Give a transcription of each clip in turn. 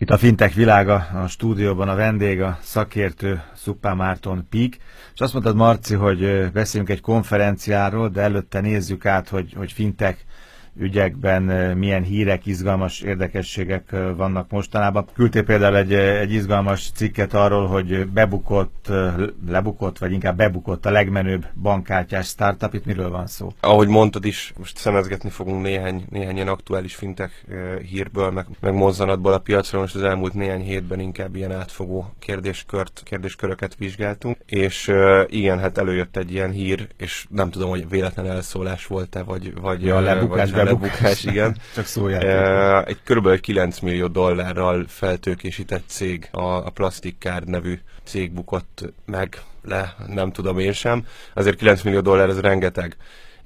Itt a Fintech világa, a stúdióban a vendég, a szakértő Szuppá Márton Pík, és azt mondtad Marci, hogy beszéljünk egy konferenciáról, de előtte nézzük át, hogy, hogy Fintech ügyekben milyen hírek, izgalmas érdekességek vannak mostanában. Küldtél például egy, egy izgalmas cikket arról, hogy bebukott, lebukott, vagy inkább bebukott a legmenőbb bankkártyás startup. Itt miről van szó? Ahogy mondtad is, most szemezgetni fogunk néhány, néhány ilyen aktuális fintech hírből, meg, meg mozzanatból a piacról. Most az elmúlt néhány hétben inkább ilyen átfogó kérdéskört, kérdésköröket vizsgáltunk. És igen, hát előjött egy ilyen hír, és nem tudom, hogy véletlen elszólás volt-e, vagy, vagy a lebukás, vagy lebukás, igen. Csak szójáték. Egy kb. 9 millió dollárral feltőkésített cég, a, a Plastic Card nevű cég bukott meg le, nem tudom én sem. Azért 9 millió dollár ez rengeteg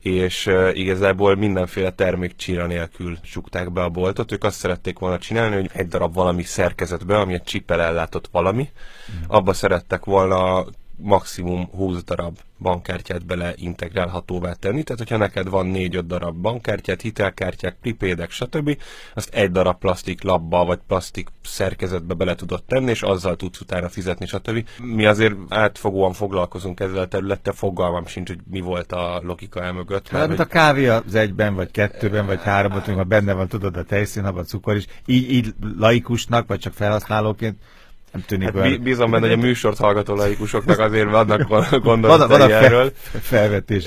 és uh, igazából mindenféle termék csíra nélkül csukták be a boltot. Ők azt szerették volna csinálni, hogy egy darab valami szerkezetbe, ami egy csipel ellátott valami, mm. abba szerettek volna maximum 20 darab bankkártyát bele integrálhatóvá tenni. Tehát, hogyha neked van 4-5 darab bankkártyát, hitelkártyák, pripédek, stb., azt egy darab plastik labba vagy plastik szerkezetbe bele tudod tenni, és azzal tudsz utána fizetni, stb. Mi azért átfogóan foglalkozunk ezzel a területtel, fogalmam sincs, hogy mi volt a logika elmögött. Hát, mint a kávé az egyben, vagy kettőben, vagy háromban, ha benne van, tudod, a tejszín, a cukor is. Így, így laikusnak, vagy csak felhasználóként nem tűnik hát olyan. Bízom benne, hogy a műsort hallgató laikusoknak azért vannak gondolatai van, van erről. felvetés.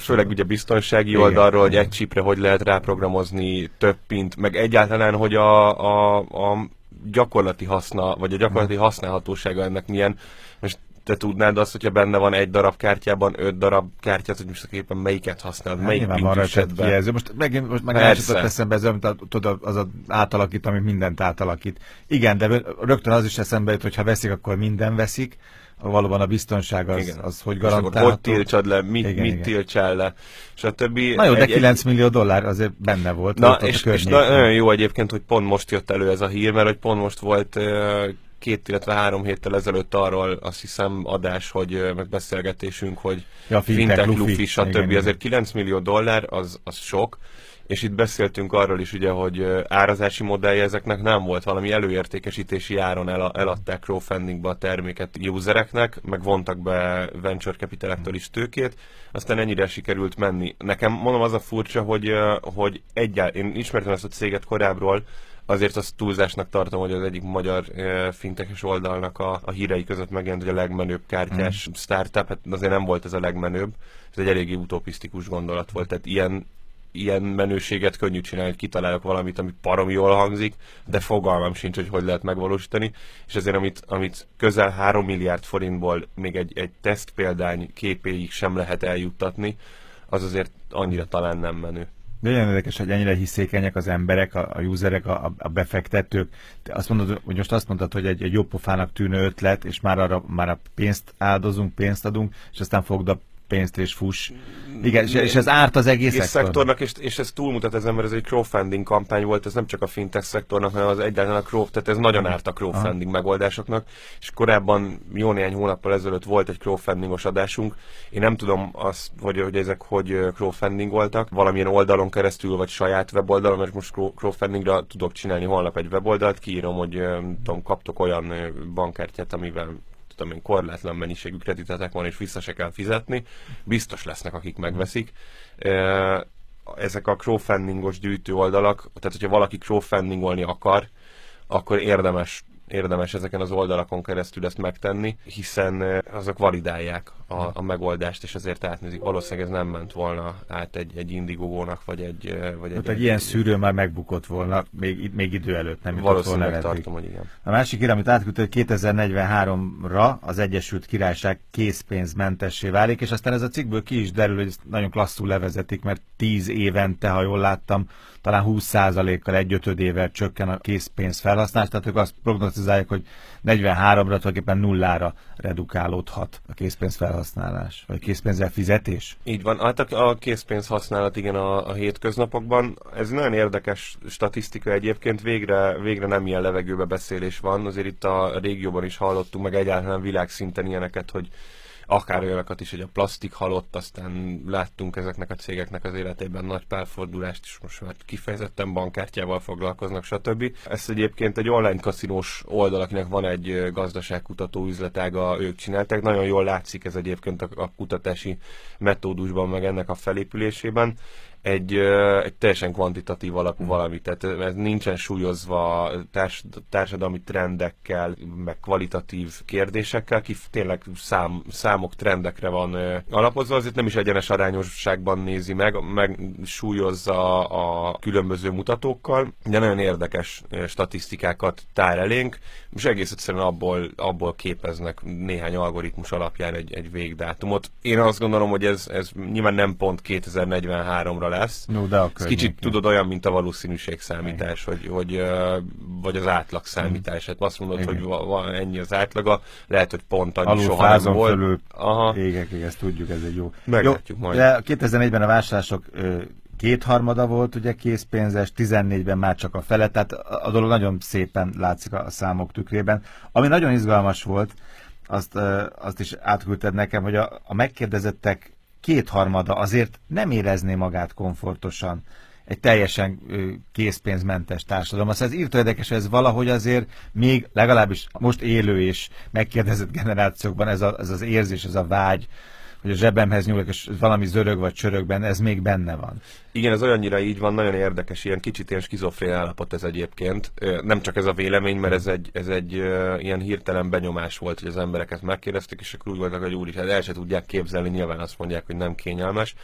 Főleg ugye biztonsági igen, oldalról, hogy egy csipre hogy lehet ráprogramozni több pint, meg egyáltalán, hogy a, a, a gyakorlati haszna, vagy a gyakorlati használhatósága ennek milyen. Most te tudnád azt, hogyha benne van egy darab kártyában, öt darab kártyát, hogy most éppen melyiket használod, hát melyik van esetben. Most megint most meg jutott eszembe, ez mint tudod, az az átalakít, ami mindent átalakít. Igen, de rögtön az is eszembe jut, hogy ha veszik, akkor minden veszik, valóban a biztonság az, igen. az hogy garantálható. Hogy tiltsad le, mit, igen, mit igen. tiltsál le, stb. Na jó, de 9 egy, millió dollár azért benne volt. Na, és, és na, nagyon jó egyébként, hogy pont most jött elő ez a hír, mert hogy pont most volt két, illetve három héttel ezelőtt arról azt hiszem adás, hogy meg beszélgetésünk, hogy ja, fintech, fintech lufi, stb. Ezért 9 millió dollár, az, az sok, és itt beszéltünk arról is ugye, hogy árazási modellje ezeknek nem volt, valami előértékesítési áron el, eladták crowdfundingba a terméket usereknek, meg vontak be venture capitalektől is tőkét, aztán ennyire sikerült menni. Nekem mondom az a furcsa, hogy, hogy egyáltalán, én ismertem ezt a céget korábbról, azért azt túlzásnak tartom, hogy az egyik magyar uh, fintekes oldalnak a, a hírei között megjelent, hogy a legmenőbb kártyás mm. startup, hát azért nem volt ez a legmenőbb, ez egy eléggé utopisztikus gondolat volt, tehát ilyen ilyen menőséget könnyű csinálni, hogy kitalálok valamit, ami parom jól hangzik, de fogalmam sincs, hogy hogy lehet megvalósítani, és ezért amit, amit közel 3 milliárd forintból még egy, egy teszt példány képéig sem lehet eljuttatni, az azért annyira talán nem menő. De olyan érdekes, hogy ennyire hiszékenyek az emberek, a, a userek, a, a befektetők. Te azt mondod, hogy most azt mondtad, hogy egy, egy jobb pofának tűnő ötlet, és már arra már a pénzt áldozunk, pénzt adunk, és aztán fogd a pénzt és fuss. Igen, és, és ez árt az egész, egész szektor. szektornak, és, és ez túlmutat ezen, mert ez egy crowdfunding kampány volt, ez nem csak a fintech szektornak, hanem az egyáltalán a crowd, tehát ez nagyon árt a crowdfunding Aha. megoldásoknak, és korábban jó néhány hónappal ezelőtt volt egy crowdfundingos adásunk, én nem tudom azt, hogy, hogy ezek hogy crowdfunding voltak, valamilyen oldalon keresztül, vagy saját weboldalon, mert most crowdfundingra tudok csinálni holnap egy weboldalt, kiírom, hogy tudom, kaptok olyan bankkártyát, amivel tudom én, korlátlan mennyiségű kreditetek van, és vissza se kell fizetni, biztos lesznek, akik megveszik. Ezek a crowdfundingos gyűjtő oldalak, tehát hogyha valaki crowdfundingolni akar, akkor érdemes érdemes ezeken az oldalakon keresztül ezt megtenni, hiszen azok validálják a, a megoldást, és ezért átnézik. Valószínűleg ez nem ment volna át egy, egy indigónak, vagy egy... Vagy egy, egy ilyen szűrő már megbukott volna, még, még idő előtt nem jutott volna tartom, hogy igen. A másik hír, amit átküldte, hogy 2043-ra az Egyesült Királyság készpénzmentessé válik, és aztán ez a cikkből ki is derül, hogy ezt nagyon klasszul levezetik, mert 10 évente, ha jól láttam, talán 20%-kal egyötödével csökken a készpénz felhasználás, tehát ők azt prognosztizálják, hogy 43-ra tulajdonképpen nullára redukálódhat a készpénz felhasználás, vagy készpénzzel fizetés? Így van, hát a készpénz használat igen a, a hétköznapokban. Ez nagyon érdekes statisztika egyébként, végre, végre nem ilyen levegőbe beszélés van, azért itt a régióban is hallottunk, meg egyáltalán világszinten ilyeneket, hogy akár olyanokat is, hogy a plastik halott, aztán láttunk ezeknek a cégeknek az életében nagy párfordulást, és most már kifejezetten bankkártyával foglalkoznak, stb. Ezt egyébként egy online kaszinós oldal, akinek van egy gazdaságkutató üzletága, ők csinálták. Nagyon jól látszik ez egyébként a, a kutatási metódusban, meg ennek a felépülésében egy, egy teljesen kvantitatív alapú valami, tehát ez nincsen súlyozva társ, társadalmi trendekkel, meg kvalitatív kérdésekkel, ki tényleg szám, számok, trendekre van alapozva, azért nem is egyenes arányosságban nézi meg, meg súlyozza a különböző mutatókkal, de nagyon érdekes statisztikákat tár elénk, és egész egyszerűen abból, abból képeznek néhány algoritmus alapján egy, egy végdátumot. Én azt gondolom, hogy ez, ez nyilván nem pont 2043-ra lesz. No, de a Ez kicsit tudod olyan, mint a valószínűségszámítás, hogy, hogy, vagy az átlag számítás. Hát azt mondod, Igen. hogy van ennyi az átlaga, lehet, hogy pont annyi Alul soha nem volt. fölül Aha. égek, ezt tudjuk, ez egy jó. Meglátjuk jó, majd. De 2004-ben a vásárlások kétharmada volt ugye készpénzes, 14-ben már csak a fele, tehát a dolog nagyon szépen látszik a számok tükrében. Ami nagyon izgalmas volt, azt, azt is átküldted nekem, hogy a, a megkérdezettek kétharmada azért nem érezné magát komfortosan egy teljesen készpénzmentes társadalom. Azt ez írtó érdekes, ez valahogy azért még legalábbis most élő és megkérdezett generációkban ez, a, ez az érzés, ez a vágy, hogy a zsebemhez nyúlok, és valami zörög vagy csörögben, ez még benne van. Igen, ez olyannyira így van, nagyon érdekes, ilyen kicsit ilyen skizofrén állapot ez egyébként. Nem csak ez a vélemény, mert ez egy, ez egy ilyen hirtelen benyomás volt, hogy az emberek ezt megkérdezték, és akkor úgy voltak, hogy úr hát el se tudják képzelni, nyilván azt mondják, hogy nem kényelmes,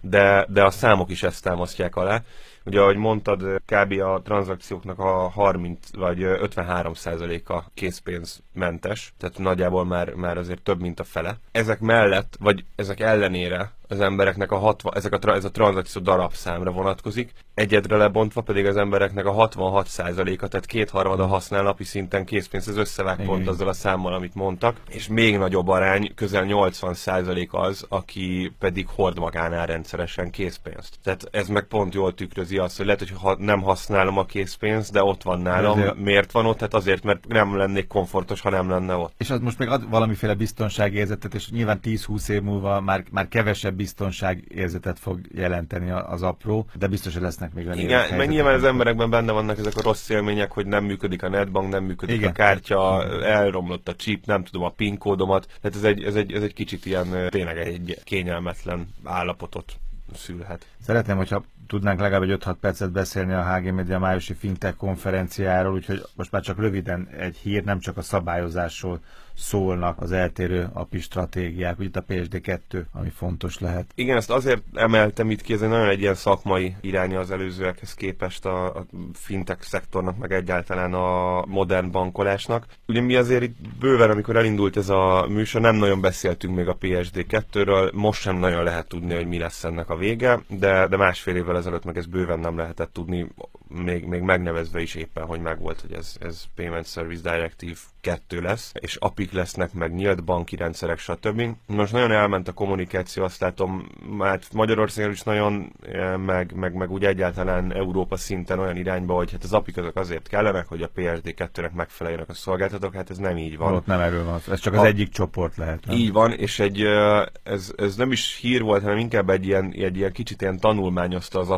de, de a számok is ezt támasztják alá. Ugye, ahogy mondtad, kb. a tranzakcióknak a 30 vagy 53% a készpénzmentes, tehát nagyjából már, már azért több, mint a fele. Ezek mellett, vagy ezek ellenére az embereknek a 60, ezek a, ez a tranzakció darabszámra vonatkozik, egyedre lebontva pedig az embereknek a 66%-a, tehát kétharmada használ napi szinten készpénzt, ez összevág Igen. pont azzal a számmal, amit mondtak, és még nagyobb arány, közel 80% az, aki pedig hord magánál rendszeresen készpénzt. Tehát ez meg pont jól tükrözi azt, hogy lehet, hogy ha nem használom a készpénzt, de ott van nálam. Ezért... Miért van ott? Hát azért, mert nem lennék komfortos, ha nem lenne ott. És az most még ad valamiféle biztonságérzetet, és nyilván 10-20 év múlva már, már kevesebb biztonságérzetet fog jelenteni az apró, de biztos, hogy lesznek még olyan Igen, meg nyilván az emberekben benne vannak ezek a rossz élmények, hogy nem működik a netbank, nem működik Igen. a kártya, elromlott a chip, nem tudom a PIN kódomat. Tehát ez egy, ez egy, ez egy kicsit ilyen tényleg egy kényelmetlen állapotot szülhet. Szeretném, hogyha tudnánk legalább egy 5-6 percet beszélni a HG Media májusi fintech konferenciáról, úgyhogy most már csak röviden egy hír, nem csak a szabályozásról szólnak az eltérő API stratégiák, úgy itt a PSD2, ami fontos lehet. Igen, ezt azért emeltem itt ki, ez egy nagyon egy ilyen szakmai iránya az előzőekhez képest a, a fintech szektornak, meg egyáltalán a modern bankolásnak. Ugye mi azért itt bőven, amikor elindult ez a műsor, nem nagyon beszéltünk még a PSD2-ről, most sem nagyon lehet tudni, hogy mi lesz ennek a vége, de, de másfél évvel ezelőtt meg ez bőven nem lehetett tudni, még, még megnevezve is éppen, hogy megvolt, hogy ez, ez Payment Service Directive 2 lesz, és APIK lesznek, meg nyílt banki rendszerek, stb. Most nagyon elment a kommunikáció, azt látom, hát Magyarországon is nagyon, eh, meg, meg, meg úgy egyáltalán Európa szinten olyan irányba, hogy hát az APIK azok azért kellenek, hogy a PSD2-nek megfeleljenek a szolgáltatók, hát ez nem így van. Ott nem erről van, ez csak az a, egyik csoport lehet. Nem? Így van, és egy, eh, ez, ez nem is hír volt, hanem inkább egy ilyen, egy ilyen kicsit ilyen tanulmányozta az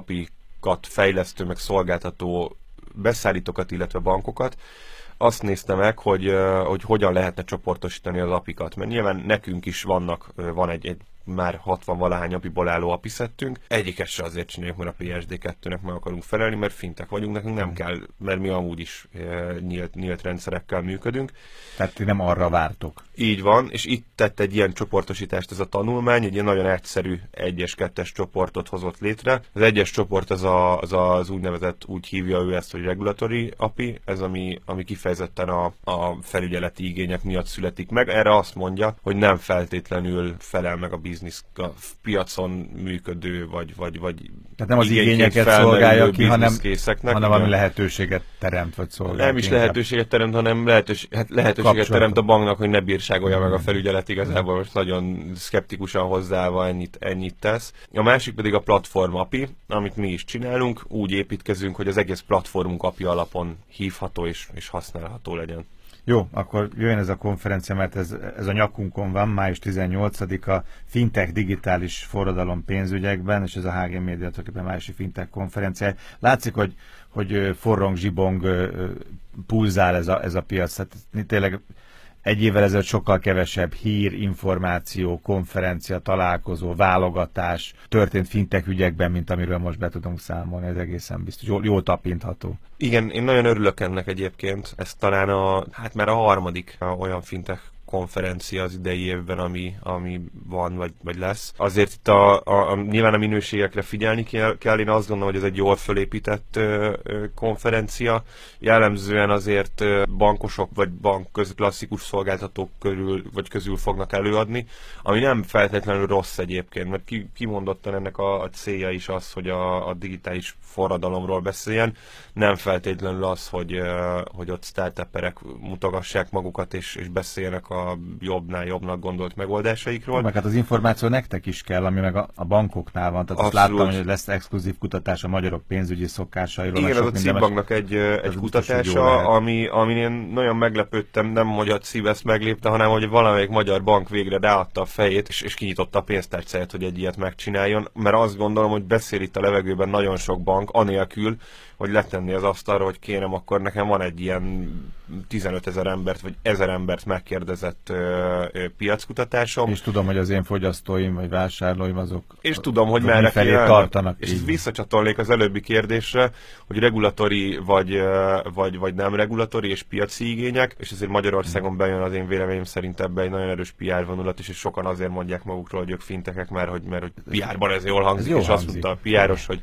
API-kat fejlesztő, meg szolgáltató beszállítókat, illetve bankokat, azt nézte meg, hogy, hogy hogyan lehetne csoportosítani az apikat, mert nyilván nekünk is vannak, van egy, egy már 60 valahány apiból álló apiszettünk. Egyiket se azért csináljuk, mert a PSD2-nek meg akarunk felelni, mert fintek vagyunk, nekünk nem kell, mert mi amúgy is nyílt, nyílt rendszerekkel működünk. Tehát ti nem arra vártok. Így van, és itt tett egy ilyen csoportosítást ez a tanulmány, egy ilyen nagyon egyszerű egyes kettes csoportot hozott létre. Az egyes csoport az, a, az, az úgynevezett, úgy hívja ő ezt, hogy regulatory API, ez ami, ami kifejezetten a, a felügyeleti igények miatt születik meg. Erre azt mondja, hogy nem feltétlenül felel meg a biznisz a piacon működő, vagy, vagy, vagy Tehát nem az igényeket szolgálja ki, hanem, hanem valami lehetőséget teremt, vagy szolgál. Nem is lehetőséget teremt, hanem lehetős, hát lehetőséget teremt a banknak, hogy ne bírságolja meg a felügyelet, igazából most nagyon szkeptikusan hozzáállva ennyit, ennyit tesz. A másik pedig a platform API, amit mi is csinálunk, úgy építkezünk, hogy az egész platformunk API alapon hívható és, és használható legyen. Jó, akkor jöjjön ez a konferencia, mert ez, ez a nyakunkon van, május 18-a Fintech Digitális Forradalom pénzügyekben, és ez a HG Media tulajdonképpen májusi Fintech konferencia. Látszik, hogy, hogy forrong, zsibong, pulzál ez a, ez a piac. Tehát tényleg egy évvel ezelőtt sokkal kevesebb hír, információ, konferencia, találkozó, válogatás történt fintek ügyekben, mint amiről most be tudunk számolni. Ez egészen biztos. Jól, jól tapintható. Igen, én nagyon örülök ennek egyébként. Ez talán a, hát már a harmadik olyan fintek konferencia az idei évben, ami, ami van, vagy, vagy lesz. Azért itt a, a, a, nyilván a minőségekre figyelni kell, kell, én azt gondolom, hogy ez egy jól fölépített ö, ö, konferencia. Jellemzően azért ö, bankosok vagy bank köz, klasszikus szolgáltatók körül, vagy közül fognak előadni, ami nem feltétlenül rossz egyébként, mert ki, kimondottan ennek a, a célja is az, hogy a, a digitális forradalomról beszéljen, nem feltétlenül az, hogy, hogy ott startuperek mutogassák magukat és, és beszéljenek a jobbnál jobbnak gondolt megoldásaikról. Meg hát az információ nektek is kell, ami meg a, a bankoknál van. Tehát Abszolút. azt láttam, hogy lesz exkluzív kutatás a magyarok pénzügyi szokásairól. Igen, az a CIP egy, egy kutatása, ami, amin én nagyon meglepődtem, nem hogy a CIP ezt meglépte, hanem hogy valamelyik magyar bank végre ráadta a fejét, és, és kinyitotta a pénztárcáját, hogy egy ilyet megcsináljon, mert azt gondolom, hogy beszél itt a levegőben nagyon sok bank, anélkül, hogy letenni az asztalra, hogy kérem, akkor nekem van egy ilyen 15 ezer embert, vagy ezer embert megkérdezett ö, ö, piackutatásom. És tudom, hogy az én fogyasztóim, vagy vásárlóim azok És tudom, hogy merre felé tartanak. És így. visszacsatolnék az előbbi kérdésre, hogy regulatori, vagy, vagy, vagy nem regulatori és piaci igények, és ezért Magyarországon bejön az én véleményem szerint ebbe egy nagyon erős PR vonulat is, és sokan azért mondják magukról, hogy ők fintekek, mert hogy, mert hogy PR-ban ez jól hangzik, ez jó és hangzik. azt mondta a PR-os, hogy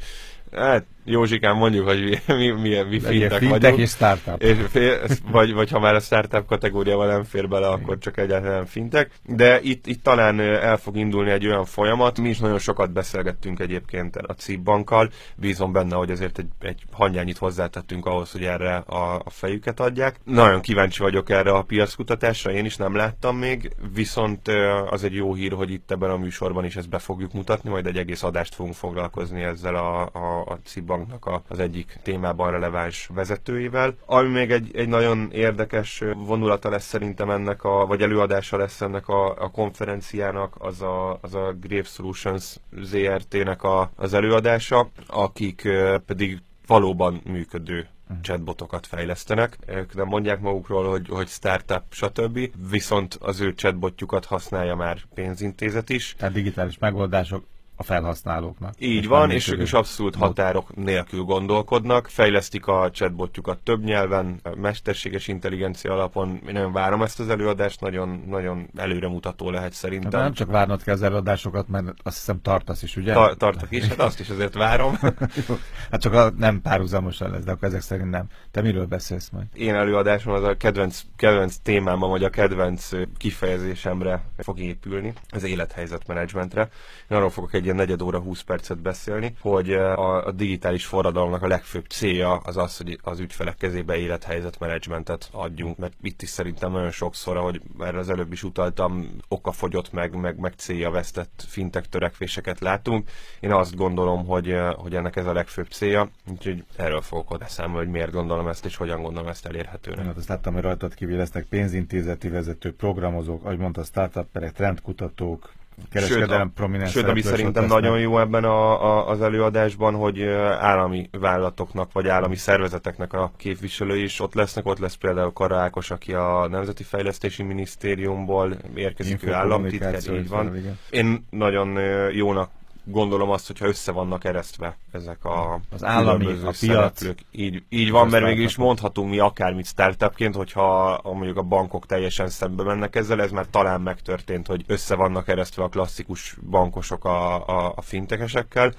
Hát, Józsikán mondjuk, hogy mi, mi, mi, mi fintek vagyunk. és startup. És fél, vagy, vagy ha már a startup kategóriával nem fér bele, akkor csak egyáltalán fintek. De itt, itt talán el fog indulni egy olyan folyamat. Mi is nagyon sokat beszélgettünk egyébként a CIP bankkal. Bízom benne, hogy azért egy, egy hangyányit hozzátettünk ahhoz, hogy erre a, a fejüket adják. Nagyon kíváncsi vagyok erre a piackutatásra, én is nem láttam még, viszont az egy jó hír, hogy itt ebben a műsorban is ezt be fogjuk mutatni, majd egy egész adást fogunk foglalkozni ezzel a, a a CIP banknak az egyik témában releváns vezetőivel. Ami még egy, egy nagyon érdekes vonulata lesz szerintem ennek, a, vagy előadása lesz ennek a, a konferenciának, az a, az a Grave Solutions ZRT-nek a, az előadása, akik pedig valóban működő chatbotokat fejlesztenek. Ők nem mondják magukról, hogy, hogy startup, stb. Viszont az ő chatbotjukat használja már pénzintézet is. Tehát digitális megoldások a felhasználóknak. Így van, és ők is abszolút határok nélkül gondolkodnak, fejlesztik a chatbotjukat több nyelven, mesterséges intelligencia alapon. Én nagyon várom ezt az előadást, nagyon, nagyon előremutató lehet szerintem. De nem csak várnod kell az előadásokat, mert azt hiszem tartasz is, ugye? Ta- tartok is, hát azt is azért várom. hát csak a, nem párhuzamosan lesz, de akkor ezek szerint nem. Te miről beszélsz majd? Én előadásom az a kedvenc, kedvenc témámban, vagy a kedvenc kifejezésemre fog épülni, az élethelyzetmenedzsmentre. Én arról fogok egy ilyen negyed óra 20 percet beszélni, hogy a, a digitális forradalomnak a legfőbb célja az az, hogy az ügyfelek kezébe élethelyzetmenedzsmentet adjunk, mert itt is szerintem nagyon sokszor, ahogy erre az előbb is utaltam, okafogyott meg, meg, meg célja vesztett fintek törekvéseket látunk. Én azt gondolom, hogy, hogy ennek ez a legfőbb célja, úgyhogy erről fogok oda számolni, hogy miért gondolom ezt, és hogyan gondolom ezt elérhetőnek. Hát azt láttam, hogy rajtad kívül lesznek pénzintézeti vezetők, programozók, ahogy mondta, startupperek, trendkutatók, kereskedelem prominens Sőt, ami szerintem lesznek. nagyon jó ebben a, a, az előadásban, hogy állami vállalatoknak vagy állami szervezeteknek a képviselői is ott lesznek. Ott lesz például Kara Ákos, aki a Nemzeti Fejlesztési Minisztériumból érkezik, ő államtitkár, így van. Én nagyon jónak gondolom azt, hogyha össze vannak eresztve ezek a az állami, a piac. Így, így van, mert mégis mondhatunk mi akármit startupként, hogyha mondjuk a bankok teljesen szembe mennek ezzel, ez már talán megtörtént, hogy össze vannak eresztve a klasszikus bankosok a, a, a fintekesekkel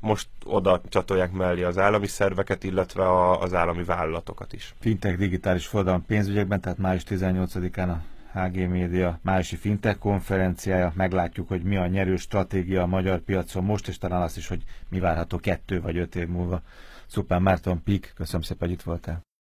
most oda csatolják mellé az állami szerveket, illetve a, az állami vállalatokat is. Fintech digitális forradalom pénzügyekben, tehát május 18-án a HG Média májusi fintech konferenciája. Meglátjuk, hogy mi a nyerő stratégia a magyar piacon most, és talán azt is, hogy mi várható kettő vagy öt év múlva. Szupán Márton Pik, köszönöm szépen, hogy itt voltál.